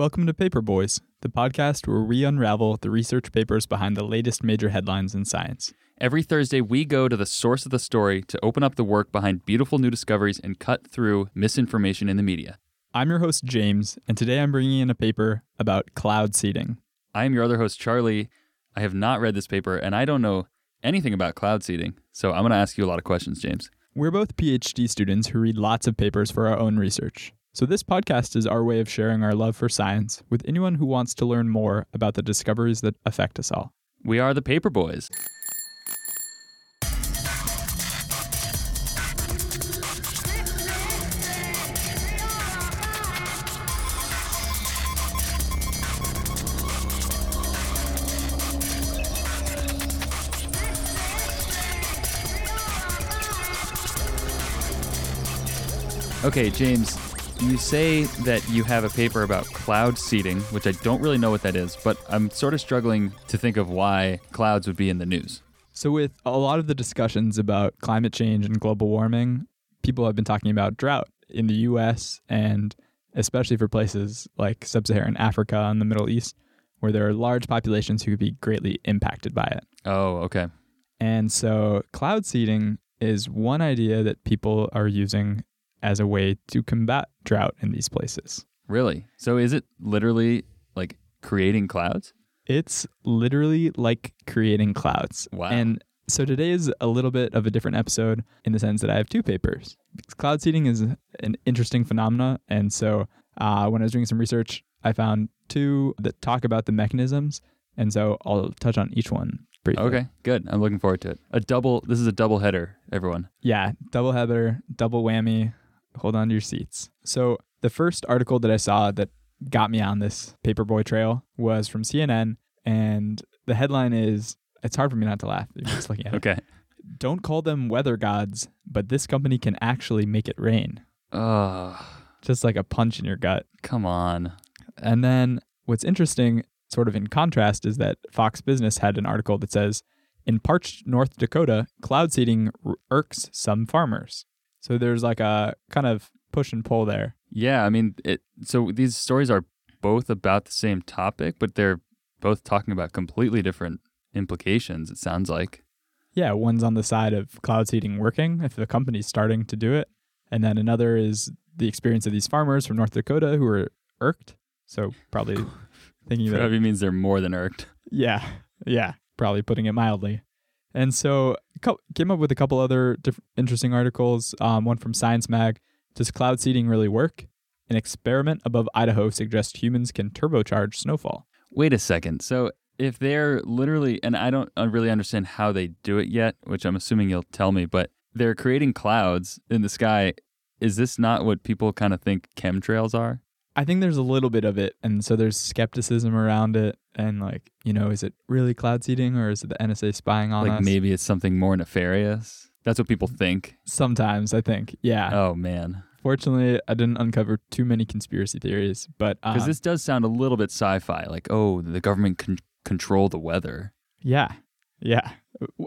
Welcome to Paper Boys, the podcast where we unravel the research papers behind the latest major headlines in science. Every Thursday, we go to the source of the story to open up the work behind beautiful new discoveries and cut through misinformation in the media. I'm your host, James, and today I'm bringing in a paper about cloud seeding. I am your other host, Charlie. I have not read this paper, and I don't know anything about cloud seeding, so I'm going to ask you a lot of questions, James. We're both PhD students who read lots of papers for our own research. So, this podcast is our way of sharing our love for science with anyone who wants to learn more about the discoveries that affect us all. We are the Paper Boys. Okay, James, you say that you have a paper about cloud seeding, which I don't really know what that is, but I'm sort of struggling to think of why clouds would be in the news. So, with a lot of the discussions about climate change and global warming, people have been talking about drought in the US and especially for places like sub Saharan Africa and the Middle East, where there are large populations who could be greatly impacted by it. Oh, okay. And so, cloud seeding is one idea that people are using as a way to combat drought in these places. Really? So is it literally like creating clouds? It's literally like creating clouds. Wow. And so today is a little bit of a different episode in the sense that I have two papers. Cloud seeding is an interesting phenomena. And so uh, when I was doing some research, I found two that talk about the mechanisms. And so I'll touch on each one briefly. Okay, good. I'm looking forward to it. A double, this is a double header, everyone. Yeah, double header, double whammy hold on to your seats. So, the first article that I saw that got me on this paperboy trail was from CNN, and the headline is it's hard for me not to laugh You're just looking at okay. it. Don't call them weather gods, but this company can actually make it rain. Ugh. Just like a punch in your gut. Come on. And then what's interesting, sort of in contrast, is that Fox Business had an article that says, in parched North Dakota, cloud seeding irks some farmers. So there's like a kind of push and pull there. Yeah, I mean, it, so these stories are both about the same topic, but they're both talking about completely different implications. It sounds like. Yeah, one's on the side of cloud seeding working if the company's starting to do it, and then another is the experience of these farmers from North Dakota who are irked. So probably thinking that probably means they're more than irked. Yeah, yeah, probably putting it mildly. And so came up with a couple other diff- interesting articles. Um, one from Science Mag. Does cloud seeding really work? An experiment above Idaho suggests humans can turbocharge snowfall. Wait a second. So if they're literally, and I don't really understand how they do it yet, which I'm assuming you'll tell me, but they're creating clouds in the sky. Is this not what people kind of think chemtrails are? I think there's a little bit of it, and so there's skepticism around it, and like you know, is it really cloud seeding or is it the NSA spying on like us? Like maybe it's something more nefarious. That's what people think. Sometimes I think, yeah. Oh man. Fortunately, I didn't uncover too many conspiracy theories, but because um, this does sound a little bit sci-fi, like oh, the government can control the weather. Yeah, yeah,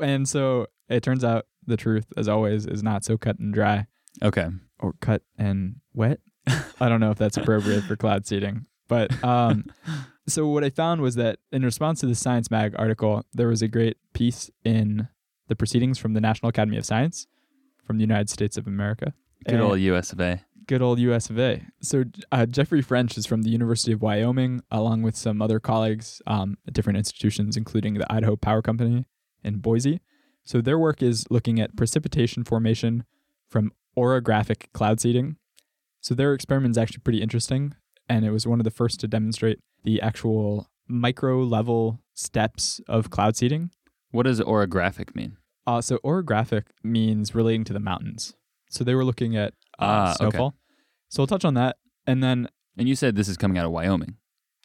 and so it turns out the truth, as always, is not so cut and dry. Okay. Or cut and wet. I don't know if that's appropriate for cloud seeding, but um, so what I found was that in response to the Science Mag article, there was a great piece in the proceedings from the National Academy of Science from the United States of America. Good old US of A. Good old US of A. So uh, Jeffrey French is from the University of Wyoming, along with some other colleagues um, at different institutions, including the Idaho Power Company in Boise. So their work is looking at precipitation formation from orographic cloud seeding, so their experiment is actually pretty interesting, and it was one of the first to demonstrate the actual micro level steps of cloud seeding. What does orographic mean? Uh, so orographic means relating to the mountains. So they were looking at uh, ah, snowfall. Okay. So we'll touch on that, and then. And you said this is coming out of Wyoming.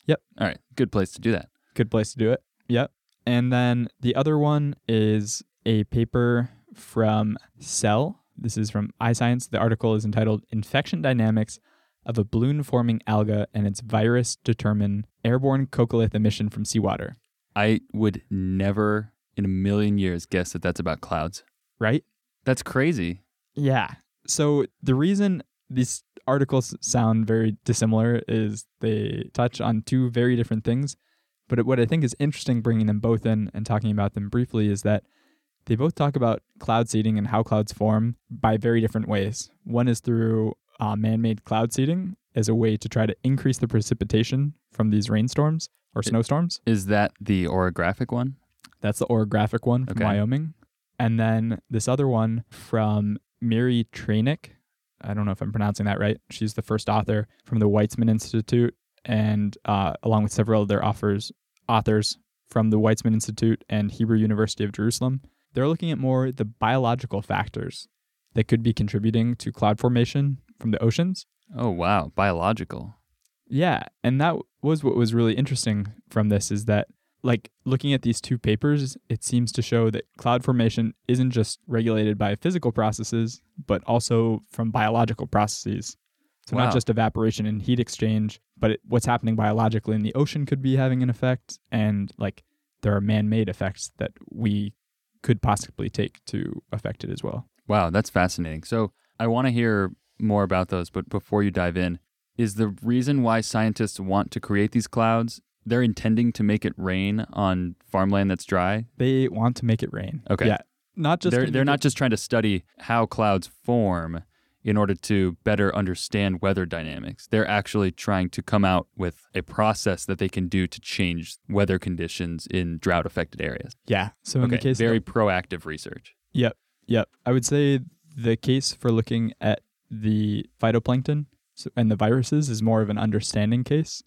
Yep. All right. Good place to do that. Good place to do it. Yep. And then the other one is a paper from Cell this is from iScience. The article is entitled Infection Dynamics of a Bloom Forming Alga and its Virus Determine Airborne Coccolith Emission from Seawater. I would never in a million years guess that that's about clouds. Right? That's crazy. Yeah. So the reason these articles sound very dissimilar is they touch on two very different things but what i think is interesting bringing them both in and talking about them briefly is that they both talk about cloud seeding and how clouds form by very different ways one is through uh, man-made cloud seeding as a way to try to increase the precipitation from these rainstorms or snowstorms Is that the orographic one? that's the orographic one from Okay. wyoming and then this other one from miri Trainic. I don't know if I'm pronouncing that right. She's the first author from the Weizmann Institute, and uh, along with several other authors, authors from the Weizmann Institute and Hebrew University of Jerusalem. They're looking at more the biological factors that could be contributing to cloud formation from the oceans. Oh wow, biological. Yeah, and that was what was really interesting from this is that like looking at these two papers, it seems to show that cloud formation isn't just regulated by physical processes, but also from biological processes. So Wow. not just evaporation and heat exchange, but it, what's happening biologically in the ocean could be having an effect, and like there are man-made effects that we could possibly take to affect it as well. Wow, that's fascinating. So I want to hear more about those, but before you dive in, is the reason why scientists want to create these clouds they're intending to make it rain on farmland that's dry? They want to make it rain. Okay. Yeah. Not just they're they're not it- just trying to study how clouds form in order to better understand weather dynamics. They're actually trying to come out with a process that they can do to change weather conditions in drought affected areas. Yeah. So in the okay, case of- very proactive research. Yep. Yep. I would say the case for looking at the phytoplankton and the viruses is more of an understanding case.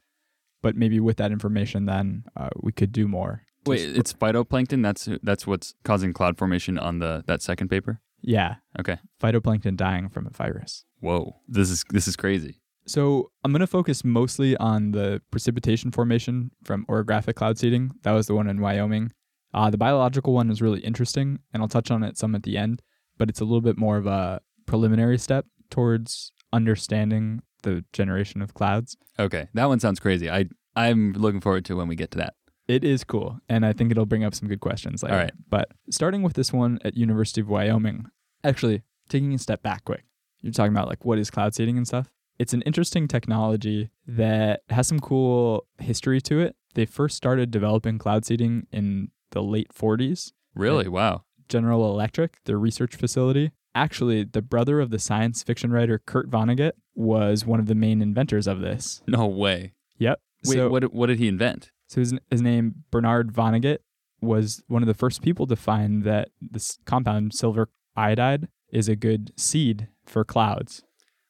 But maybe with that information, then uh, we could do more. Wait, it's phytoplankton. That's that's what's causing cloud formation on the that second paper. Yeah, Okay. phytoplankton dying from a virus. Whoa, this is this is crazy. So I'm going to focus mostly on the precipitation formation from orographic cloud seeding. That was the one in Wyoming. Uh, the biological one is really interesting, and I'll touch on it some at the end, but it's a little bit more of a preliminary step towards understanding the generation of clouds. Okay, that one sounds crazy. I I'm looking forward to when we get to that. It is cool, and I think it'll bring up some good questions later. All right. But starting with this one at University of Wyoming, actually taking a step back quick. You're talking about like what is cloud seeding and stuff. It's an interesting technology that has some cool history to it. They first started developing cloud seeding in the late 40s. Really? Wow. General Electric, their research facility. Actually, the brother of the science fiction writer Kurt Vonnegut was one of the main inventors of this. No way. Yep. Wait, so, what what did he invent? So his, his name, Bernard Vonnegut, was one of the first people to find that this compound, silver iodide, is a good seed for clouds.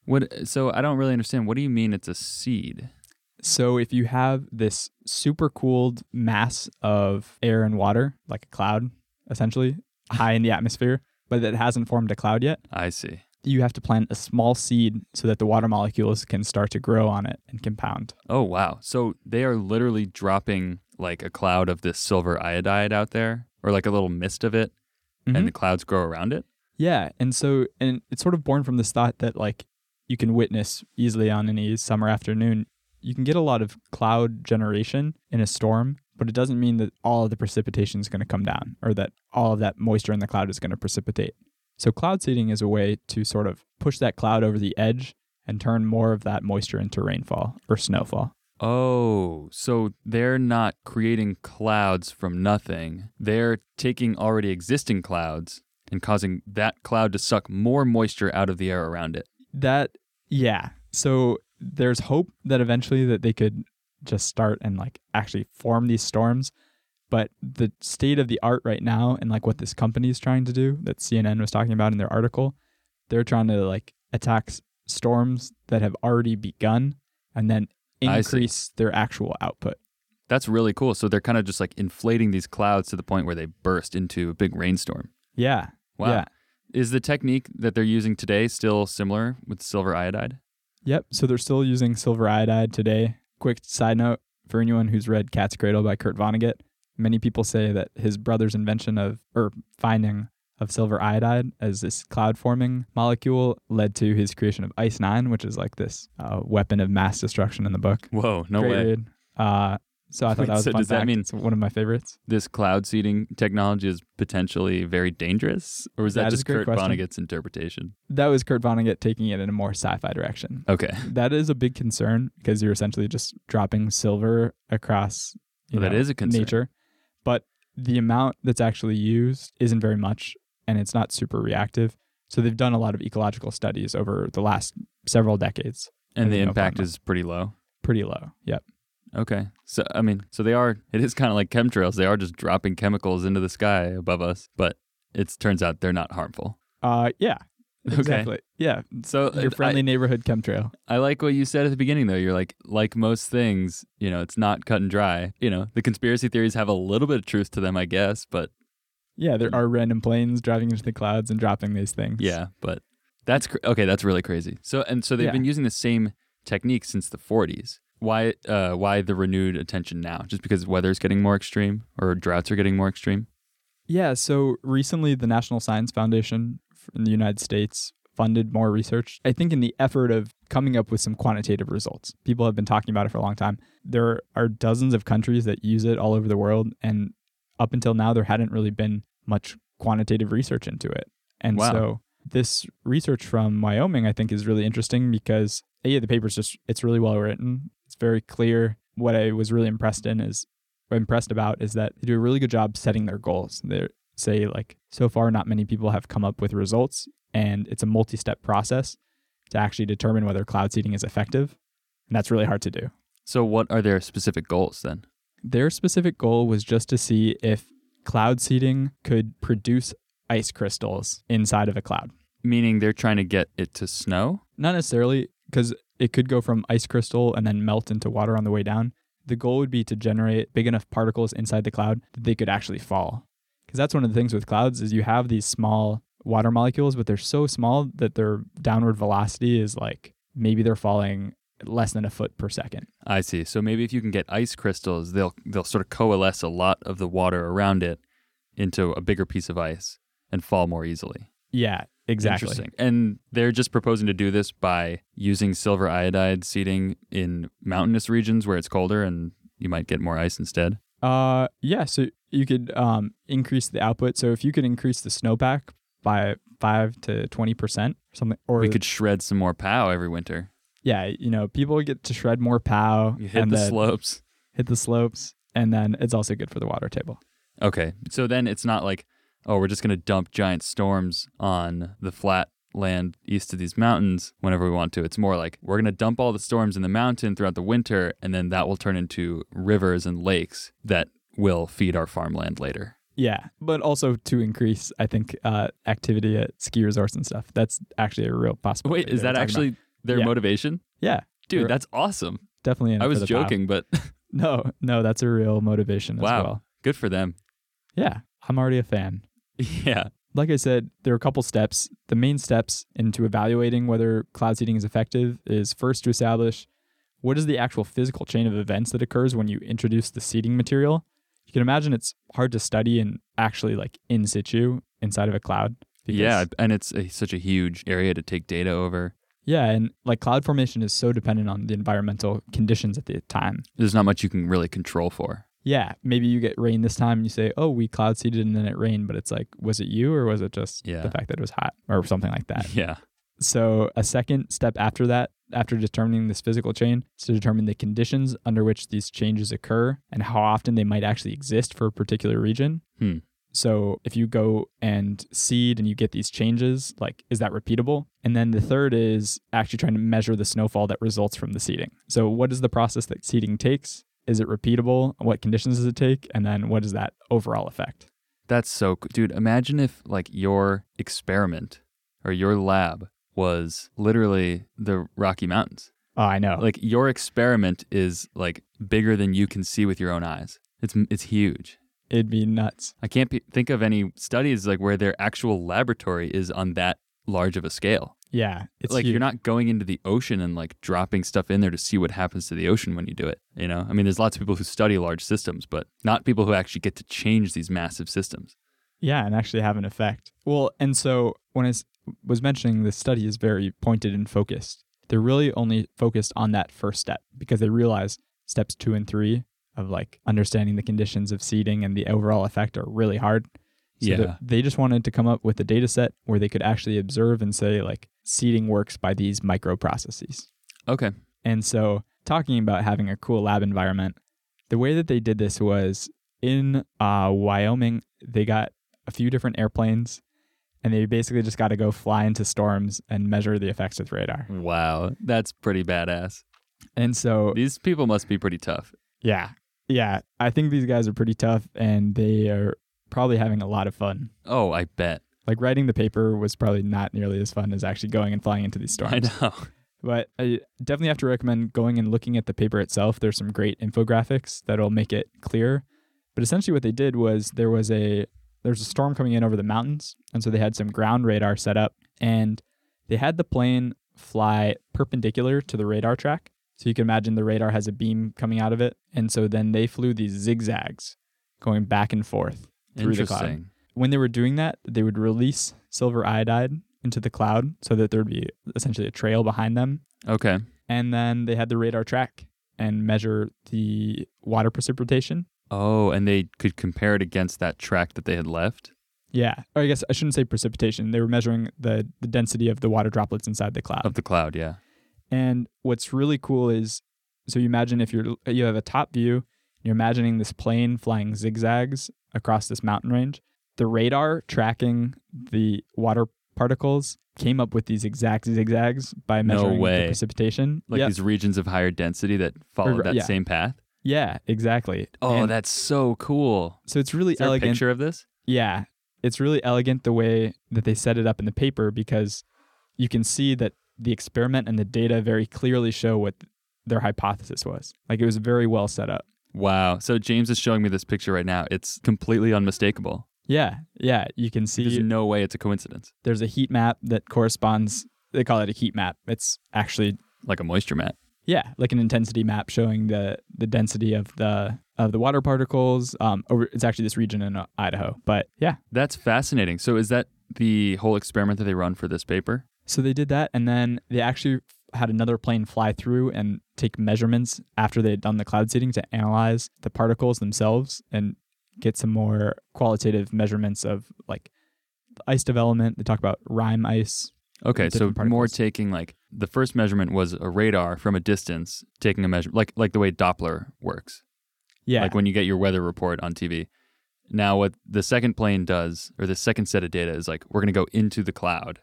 What? So I don't really understand. What do you mean it's a seed? So if you have this super cooled mass of air and water, like a cloud, essentially, high in the atmosphere, but that hasn't formed a cloud yet, I see. You have to plant a small seed so that the water molecules can start to grow on it and compound. Oh wow. So they are literally dropping like a cloud of this silver iodide out there, or like a little mist of it, Mhm. and the clouds grow around it. Yeah, and so and it's sort of born from this thought that like you can witness easily on any summer afternoon. You can get a lot of cloud generation in a storm, but it doesn't mean that all of the precipitation is going to come down or that all of that moisture in the cloud is going to precipitate. So cloud seeding is a way to sort of push that cloud over the edge and turn more of that moisture into rainfall or snowfall. Oh, so they're not creating clouds from nothing. They're taking already existing clouds and causing that cloud to suck more moisture out of the air around it. That yeah. So there's hope that eventually that they could just start and like actually form these storms. But the state of the art right now and like what this company is trying to do that CNN was talking about in their article, they're trying to like attack storms that have already begun and then increase their actual output. That's really cool. So they're kind of just like inflating these clouds to the point where they burst into a big rainstorm. Yeah. Wow. Yeah. Is the technique that they're using today still similar with silver iodide? Yep. So they're still using silver iodide today. Quick side note for anyone who's read Cat's Cradle by Kurt Vonnegut, many people say that his brother's invention of or finding of silver iodide as this cloud forming molecule led to his creation of Ice Nine, which is like this uh, weapon of mass destruction in the book. Whoa, no Great way. read. Uh, So I thought Wait, that was so fun does that mean- It's one of my favorites. This cloud seeding technology is potentially very dangerous, or was that, That just Kurt question. Vonnegut's interpretation? That was Kurt Vonnegut taking it in a more sci-fi direction. Okay, That is a big concern because you're essentially just dropping silver across Well, know, is a concern. nature. The amount that's actually used isn't very much and it's not super reactive. So they've done a lot of ecological studies over the last several decades. and the no impact is pretty low. Pretty low. Yep. Okay, so I mean, so they are. It is kind of like chemtrails. They are just dropping chemicals into the sky above us, but it turns out they're not harmful. Uh yeah. Okay. Exactly. Yeah. So Your uh, friendly neighborhood chemtrail. I, I like what you said at the beginning, though. You're like, like most things, you know, it's not cut and dry. You know, the conspiracy theories have a little bit of truth to them, I guess, but Yeah, there are random planes driving into the clouds and dropping these things. yeah, but that's cr- okay. That's really crazy. So and so they've Yeah. been using the same technique since the 40s. Why? Uh, why the renewed attention now? Just because weather's getting more extreme or droughts are getting more extreme? Yeah, so recently the National Science Foundation in the United States funded more research. I think in the effort of coming up with some quantitative results. People have been talking about it for a long time. There are dozens of countries that use it all over the world and up until now there hadn't really been much quantitative research into it. And Wow. so this research from Wyoming I think is really interesting because yeah, the paper's just it's really well written. It's very clear. What I was really impressed in is impressed about is that they do a really good job setting their goals. They say like so far not many people have come up with results and it's a multi-step process to actually determine whether cloud seeding is effective. And that's really hard to do. So what are their specific goals then? Their specific goal was just to see if cloud seeding could produce ice crystals inside of a cloud. Meaning they're trying to get it to snow. Not necessarily because it could go from ice crystal and then melt into water on the way down. The goal would be to generate big enough particles inside the cloud that they could actually fall. Because that's one of the things with clouds is you have these small water molecules, but they're so small that their downward velocity is like maybe they're falling less than a foot per second. I see. So maybe if you can get ice crystals, they'll they'll sort of coalesce a lot of the water around it into a bigger piece of ice and fall more easily. Yeah, exactly. Interesting. And they're just proposing to do this by using silver iodide seeding in mountainous regions where it's colder and you might get more ice instead. Uh, yeah. So you could um increase the output. So if you could increase the snowpack by five to twenty percent or something, or We could shred some more POW every winter. yeah, you know, people get to shred more POW You hit the slopes. hit the slopes, and then it's also good for the water table. Okay. So then it's not like, oh, we're just going to dump giant storms on the flat land east of these mountains whenever we want to. It's more like we're going to dump all the storms in the mountain throughout the winter, and then that will turn into rivers and lakes that will feed our farmland later. Yeah, but also to increase, I think, uh, activity at ski resorts and stuff. That's actually a real possibility. Wait, is that talking about. actually their Yeah. motivation? Yeah, Dude, They're- that's awesome. definitely. I was joking, but No, no, that's a real motivation as Wow. well. good for them. Yeah, I'm already a fan. Yeah. like I said, there are a couple steps. The main steps into evaluating whether cloud seeding is effective is first to establish what is the actual physical chain of events that occurs when you introduce the seeding material. You can imagine it's hard to study and actually like in situ inside of a cloud. because- Yeah, and it's a, such a huge area to take data over. Yeah, and like cloud formation is so dependent on the environmental conditions at the time. There's not much you can really control for. Yeah, maybe you get rain this time and you say, "Oh, we cloud seeded and then it rained," but it's like, was it you or was it just Yeah. the fact that it was hot or something like that? Yeah. So, a second step after that, after determining this physical chain, is to determine the conditions under which these changes occur and how often they might actually exist for a particular region. Hmm. So, if you go and seed and you get these changes, like, is that repeatable? And then the third is actually trying to measure the snowfall that results from the seeding. So, what is the process that seeding takes? Is it repeatable? What conditions does it take? And then what is that overall effect? That's so. Dude, imagine if like your experiment or your lab was literally the Rocky Mountains. Oh, I know. Like your experiment is like bigger than you can see with your own eyes. It's it's huge. It'd be nuts. I can't be, think of any studies like where their actual laboratory is on that large of a scale. Yeah. It's like huge. you're not going into the ocean and like dropping stuff in there to see what happens to the ocean when you do it. You know, I mean, there's lots of people who study large systems, but not people who actually get to change these massive systems. Yeah, and actually have an effect. Well, and so when when I s- was mentioning this study is very pointed and focused, they're really only focused on that first step because they realize steps two and three of like understanding the conditions of seeding and the overall effect are really hard. So Yeah. they just wanted to come up with a data set where they could actually observe and say like seeding works by these micro processes. Okay. And so, talking about having a cool lab environment, the way that they did this was in uh, Wyoming, they got a few different airplanes and they basically just got to go fly into storms and measure the effects with radar. Wow. That's pretty badass. And so, These people must be pretty tough. yeah, yeah, I think these guys are pretty tough and they are probably having a lot of fun. Oh, I bet. Like writing the paper was probably not nearly as fun as actually going and flying into these storms. I know. But I definitely have to recommend going and looking at the paper itself. There's some great infographics that'll make it clear. But essentially, what they did was there was a there's a storm coming in over the mountains, and so they had some ground radar set up, and they had the plane fly perpendicular to the radar track. So you can imagine the radar has a beam coming out of it, and so then they flew these zigzags, going back and forth through the cloud when they were doing that, they would release silver iodide into the cloud so that there'd be essentially a trail behind them. Okay. And then they had the radar track and measure the water precipitation. Oh, and they could compare it against that track that they had left. Yeah. Or I guess I shouldn't say precipitation. They were measuring the, the density of the water droplets inside the cloud. Of the cloud, yeah. And what's really cool is so you imagine if you're you have a top view, you're imagining this plane flying zigzags across this mountain range. The radar tracking the water particles came up with these exact zigzags by No measuring way. the precipitation. Like Yep. these regions of higher density that follow Or- that yeah. same path. Yeah, exactly. Oh, And that's so cool. so it's really Is there a elegant. picture of this? Yeah, it's really elegant the way that they set it up in the paper because you can see that the experiment and the data very clearly show what their hypothesis was. Like it was very well set up. Wow. So James is showing me this picture right now. It's completely unmistakable. Yeah, yeah, you can see There's no way it's a coincidence. there's a heat map that corresponds. They call it a heat map. It's actually Like a moisture mat. Yeah, like an intensity map showing the the density of the of the water particles. Um, over it's actually this region in uh, Idaho, but yeah. That's fascinating. So is that the whole experiment that they run for this paper? So they did that, and then they actually had another plane fly through and take measurements after they had done the cloud seeding to analyze the particles themselves and get some more qualitative measurements of like ice development. They talk about rime ice. Okay, so different more taking like the first measurement was a radar from a distance taking a measure like like the way Doppler works. Yeah, Like when you get your weather report on TV. Now what the second plane does or the second set of data is like we're going to go into the cloud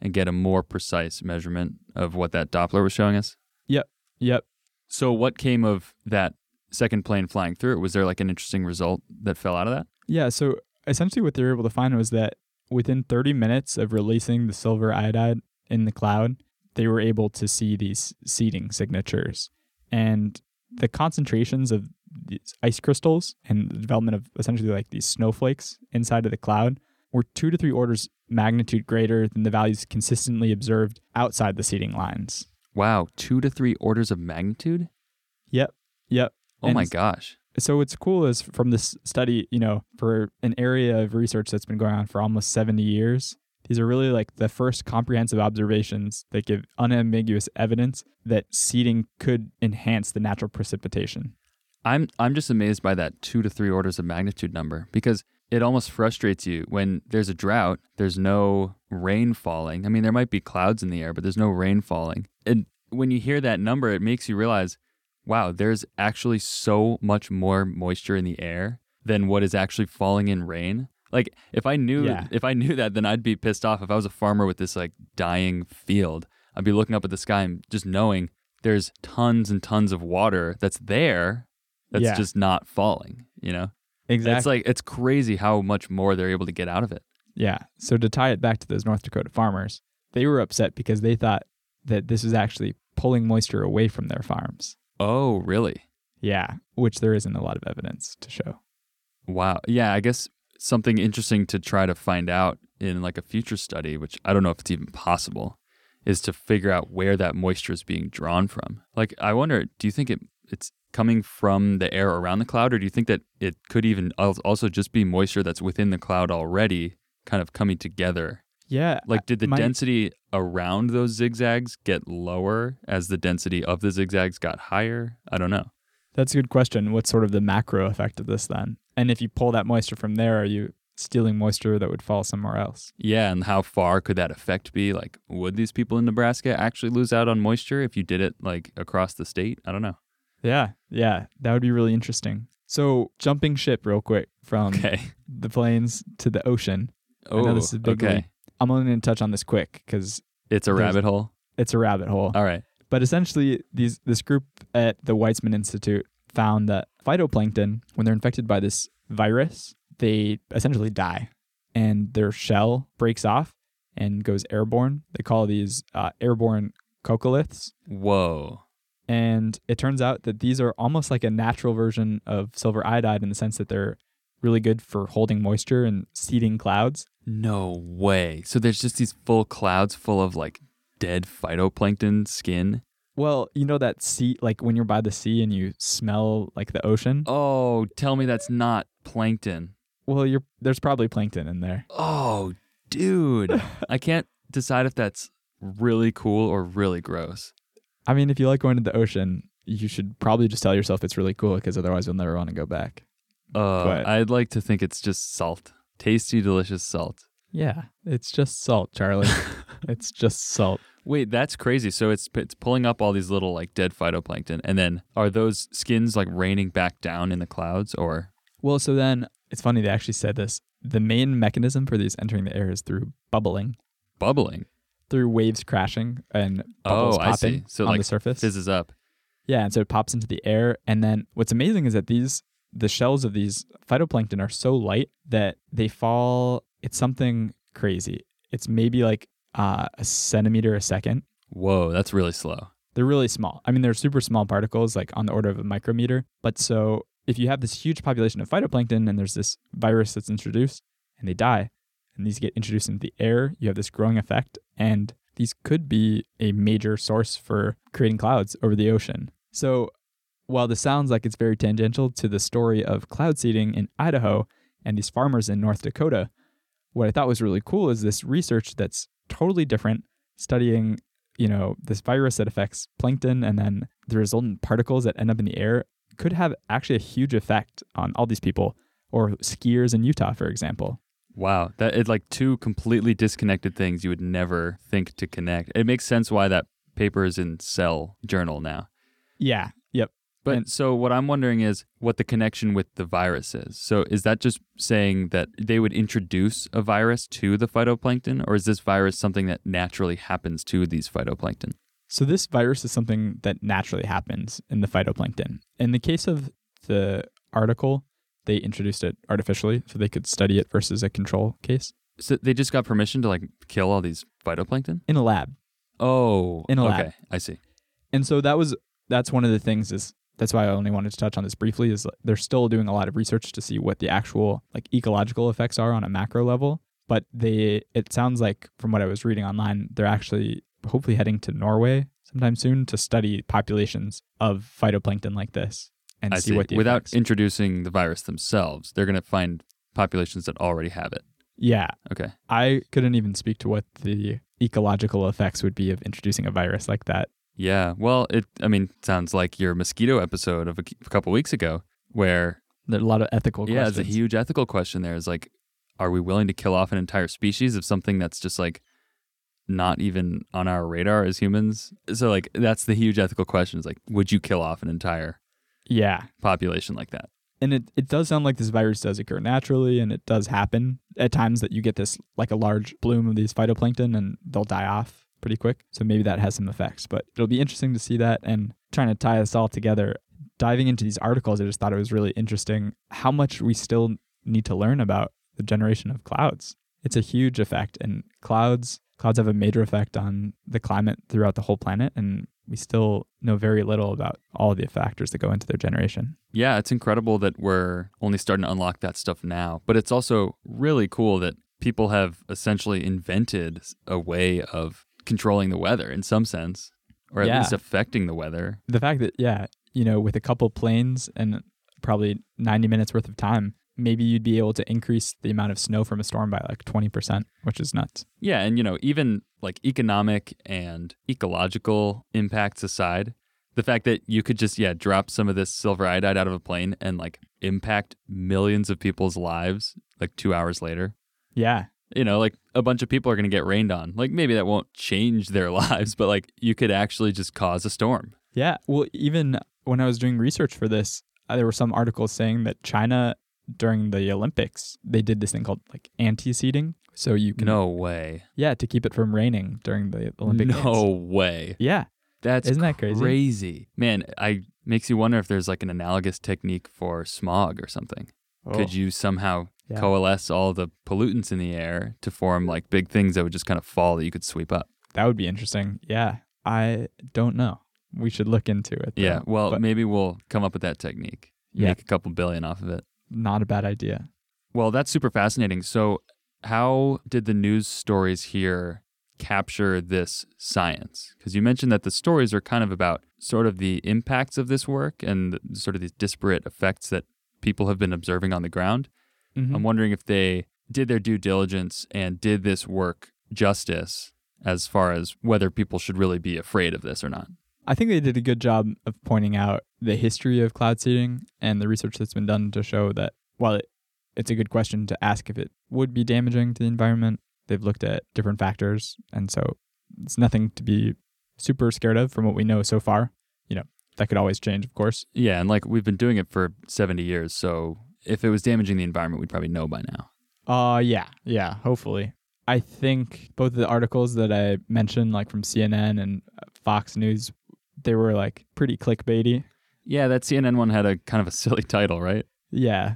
and get a more precise measurement of what that Doppler was showing us. Yep. Yep. So what came of that second plane flying through it? Was there like an interesting result that fell out of that? Yeah, so essentially what they were able to find was that within 30 minutes of releasing the silver iodide in the cloud, they were able to see these seeding signatures. And the concentrations of these ice crystals and the development of essentially like these snowflakes inside of the cloud were two to three orders magnitude greater than the values consistently observed outside the seeding lines. Wow, 2 to 3 orders of magnitude? Yep. Yep. Oh And my gosh. So what's cool is from this study, you know, for an area of research that's been going on for almost 70 years, these are really like the first comprehensive observations that give unambiguous evidence that seeding could enhance the natural precipitation. I'm I'm just amazed by that 2 to 3 orders of magnitude number because it almost frustrates you when there's a drought, there's no rain falling. I mean, there might be clouds in the air, but there's no rain falling. And when you hear that number, it makes you realize, wow, there's actually so much more moisture in the air than what is actually falling in rain. Like if I knew Yeah. if I knew that, then I'd be pissed off if I was a farmer with this like dying field. I'd be looking up at the sky and just knowing there's tons and tons of water that's there that's Yeah. just not falling, you know? Exactly. It's like it's crazy how much more they're able to get out of it. yeah. So to tie it back to those North Dakota farmers, they were upset because they thought that this was actually pulling moisture away from their farms. Oh, really? Yeah, which there isn't a lot of evidence to show. Wow. Yeah, I guess something interesting to try to find out in like a future study, which I don't know if it's even possible, is to figure out where that moisture is being drawn from. Like I wonder, do you think it it's coming from the air around the cloud or do you think that it could even also just be moisture that's within the cloud already kind of coming together? Yeah. Like did the my- density around those zigzags get lower as the density of the zigzags got higher? I don't know. That's a good question. What's sort of the macro effect of this then? And if you pull that moisture from there, are you stealing moisture that would fall somewhere else? Yeah, and how far could that effect be? Like, would these people in Nebraska actually lose out on moisture if you did it like across the state? I don't know. Yeah, yeah, that would be really interesting. So, jumping ship real quick from Okay. the plains to the ocean. Oh, this is a big okay. I'm only going to touch on this quick because It's a rabbit hole. it's a rabbit hole. All right. But essentially, these this group at the Weizmann Institute found that phytoplankton, when they're infected by this virus, they essentially die, and their shell breaks off and goes airborne. They call these uh, airborne coccoliths. Whoa. And it turns out that these are almost like a natural version of silver iodide in the sense that they're really good for holding moisture and seeding clouds. No way. So there's just these full clouds full of like dead phytoplankton skin. Well, you know that sea, like when you're by the sea and you smell like the ocean. Oh, tell me that's not plankton. Well, you're there's probably plankton in there. Oh, dude. I can't decide if that's really cool or really gross. I mean, if you like going to the ocean, you should probably just tell yourself it's really cool because otherwise you'll never want to go back. Uh, I'd like to think it's just salt. Tasty, delicious salt. Yeah, it's just salt, Charlie. it's just salt. Wait, that's crazy. So it's it's pulling up all these little like dead phytoplankton, and then are those skins like raining back down in the clouds, or Well, so then it's funny they actually said this. The main mechanism for these entering the air is through bubbling, bubbling? through waves crashing and bubbles Oh, I popping see. So on like the surface. fizzes up. Yeah, and so it pops into the air. And then what's amazing is that these the shells of these phytoplankton are so light that they fall. It's something crazy. It's maybe like uh, a centimeter a second. Whoa, that's really slow. They're really small. I mean, they're super small particles, like on the order of a micrometer. But so if you have this huge population of phytoplankton and there's this virus that's introduced and they die, and these get introduced into the air, you have this growing effect. And these could be a major source for creating clouds over the ocean. So while this sounds like it's very tangential to the story of cloud seeding in Idaho and these farmers in North Dakota, what I thought was really cool is this research that's totally different, studying, you know, this virus that affects plankton and then the resultant particles that end up in the air could have actually a huge effect on all these people or skiers in Utah, for example. Wow, that it's like two completely disconnected things you would never think to connect. It makes sense why that paper is in Cell Journal now. Yeah. But And- so what I'm wondering is what the connection with the virus is. So is that just saying that they would introduce a virus to the phytoplankton, or is this virus something that naturally happens to these phytoplankton? So this virus is something that naturally happens in the phytoplankton. In the case of the article, they introduced it artificially so they could study it versus a control case So they just got permission to like kill all these phytoplankton? in a lab. Oh, In a lab. okay. I see. And so that was that's one of the things is that's why I only wanted to touch on this briefly is they're still doing a lot of research to see what the actual like ecological effects are on a macro level, but they it sounds like from what I was reading online, they're actually hopefully heading to Norway sometime soon to study populations of phytoplankton like this and I see, see. what the Without effects. introducing the virus themselves, they're going to find populations that already have it. yeah, Okay. I couldn't even speak to what the ecological effects would be of introducing a virus like that. Yeah. Well, it. I mean, sounds like your mosquito episode of a, a couple weeks ago, where There's a lot of ethical yeah, questions. it's a huge ethical question. There is like, are we willing to kill off an entire species of something that's just like not even on our radar as humans? So like, that's the huge ethical question. Is like, would you kill off an entire yeah, population like that? and it, it does sound like this virus does occur naturally and it does happen at times that you get this like a large bloom of these phytoplankton and they'll die off pretty quick so maybe that has some effects but it'll be interesting to see that and trying to tie this all together diving into these articles i just thought it was really interesting how much we still need to learn about the generation of clouds it's a huge effect and clouds clouds have a major effect on the climate throughout the whole planet and we still know very little about all the factors that go into their generation Yeah, it's incredible that we're only starting to unlock that stuff now. But it's also really cool that people have essentially invented a way of controlling the weather in some sense, or at Yeah. least affecting the weather. the fact that yeah you know with a couple planes and probably 90 minutes worth of time maybe you'd be able to increase the amount of snow from a storm by like 20% which is nuts Yeah, and you know, even like economic and ecological impacts aside, The fact that you could just, yeah, drop some of this silver iodide out of a plane and like impact millions of people's lives like two hours later. Yeah. You know, like a bunch of people are going to get rained on. Like maybe that won't change their lives, but like you could actually just cause a storm. Yeah. Well, even when I was doing research for this, uh, there were some articles saying that China during the Olympics, they did this thing called like anti-seeding. So you can No way. yeah, to keep it from raining during the Olympic no Games. way. Yeah. That's Isn't that crazy? Crazy. Man, I makes you wonder if there's like an analogous technique for smog or something. Could you somehow Oh. Yeah. coalesce all the pollutants in the air to form like big things that would just kind of fall that you could sweep up? That would be interesting. Yeah. I don't know. We should look into it. though. Yeah. Well, But maybe we'll come up with that technique. Yeah. Make a couple billion off of it. not a bad idea. Well, that's super fascinating. So, how did the news stories here capture this science? Because you mentioned that the stories are kind of about sort of the impacts of this work and sort of these disparate effects that people have been observing on the ground. Mhm. I'm wondering if they did their due diligence and did this work justice as far as whether people should really be afraid of this or not. I think they did a good job of pointing out the history of cloud seeding and the research that's been done to show that while it, it's a good question to ask if it would be damaging to the environment, they've looked at different factors. And so it's nothing to be super scared of from what we know so far. You know, that could always change, of course. Yeah, and like we've been doing it for 70 years, so if it was damaging the environment, we'd probably know by now. Uh, yeah, yeah, hopefully. I think both of the articles that I mentioned, like from CNN and uh, Fox News, they were like pretty clickbaity. Yeah, that CNN one had a kind of a silly title, right? Yeah,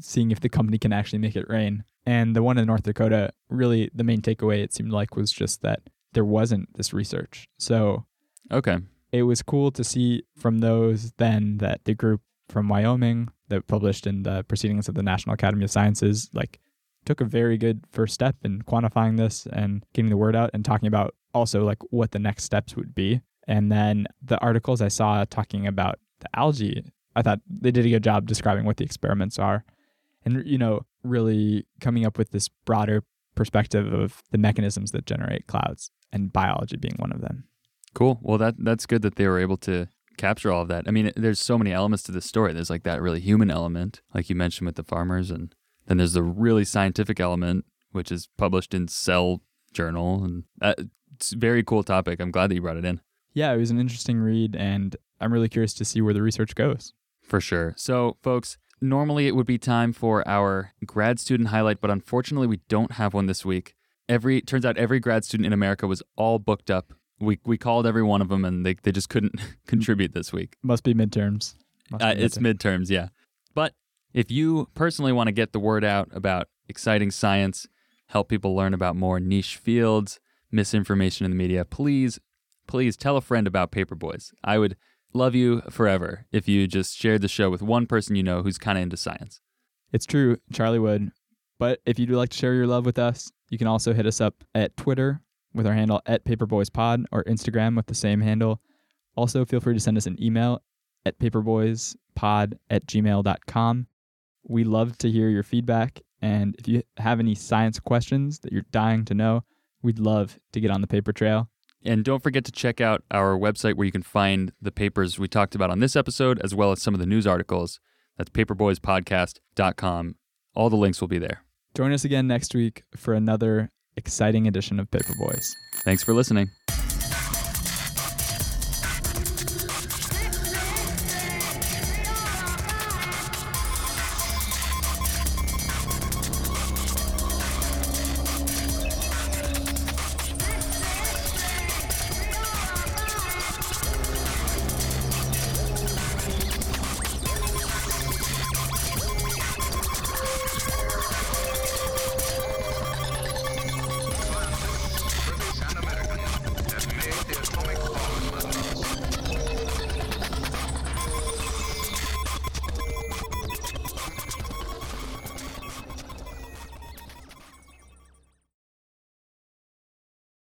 seeing if the company can actually make it rain. And the one in North Dakota, really, the main takeaway it seemed like was just that there wasn't this research. So Okay. it was cool to see from those then that the group from Wyoming that published in the Proceedings of the National Academy of Sciences, like, took a very good first step in quantifying this and getting the word out and talking about also like what the next steps would be. And then the articles I saw talking about the algae, I thought they did a good job describing what the experiments are and, you know, really coming up with this broader perspective of the mechanisms that generate clouds and biology being one of them. Cool. Well, that that's good that they were able to capture all of that. I mean, there's so many elements to this story. There's like that really human element, like you mentioned with the farmers, and then there's the really scientific element, which is published in Cell Journal, and uh, it's a very cool topic. I'm glad that you brought it in yeah, it was an interesting read, and I'm really curious to see where the research goes. for sure. So, folks, normally it would be time for our grad student highlight, but unfortunately, we don't have one this week. Every turns out every grad student in America was all booked up. We we called every one of them, and they they just couldn't contribute this week. Must be midterms. Must Uh, be it's midterms, yeah. But if you personally want to get the word out about exciting science, help people learn about more niche fields, misinformation in the media, please, please tell a friend about Paperboys. I would love you forever if you just shared the show with one person you know who's kind of into science. It's true, Charlie would. But if you'd like to share your love with us, you can also hit us up at Twitter with our handle at PaperboysPod or Instagram with the same handle. Also, feel free to send us an email at paperboyspod at gmail.com. We love to hear your feedback. And if you have any science questions that you're dying to know, we'd love to get on the paper trail. And don't forget to check out our website where you can find the papers we talked about on this episode, as well as some of the news articles. That's paperboyspodcast.com. All the links will be there. Join us again next week for another exciting edition of Paperboys. Thanks for listening.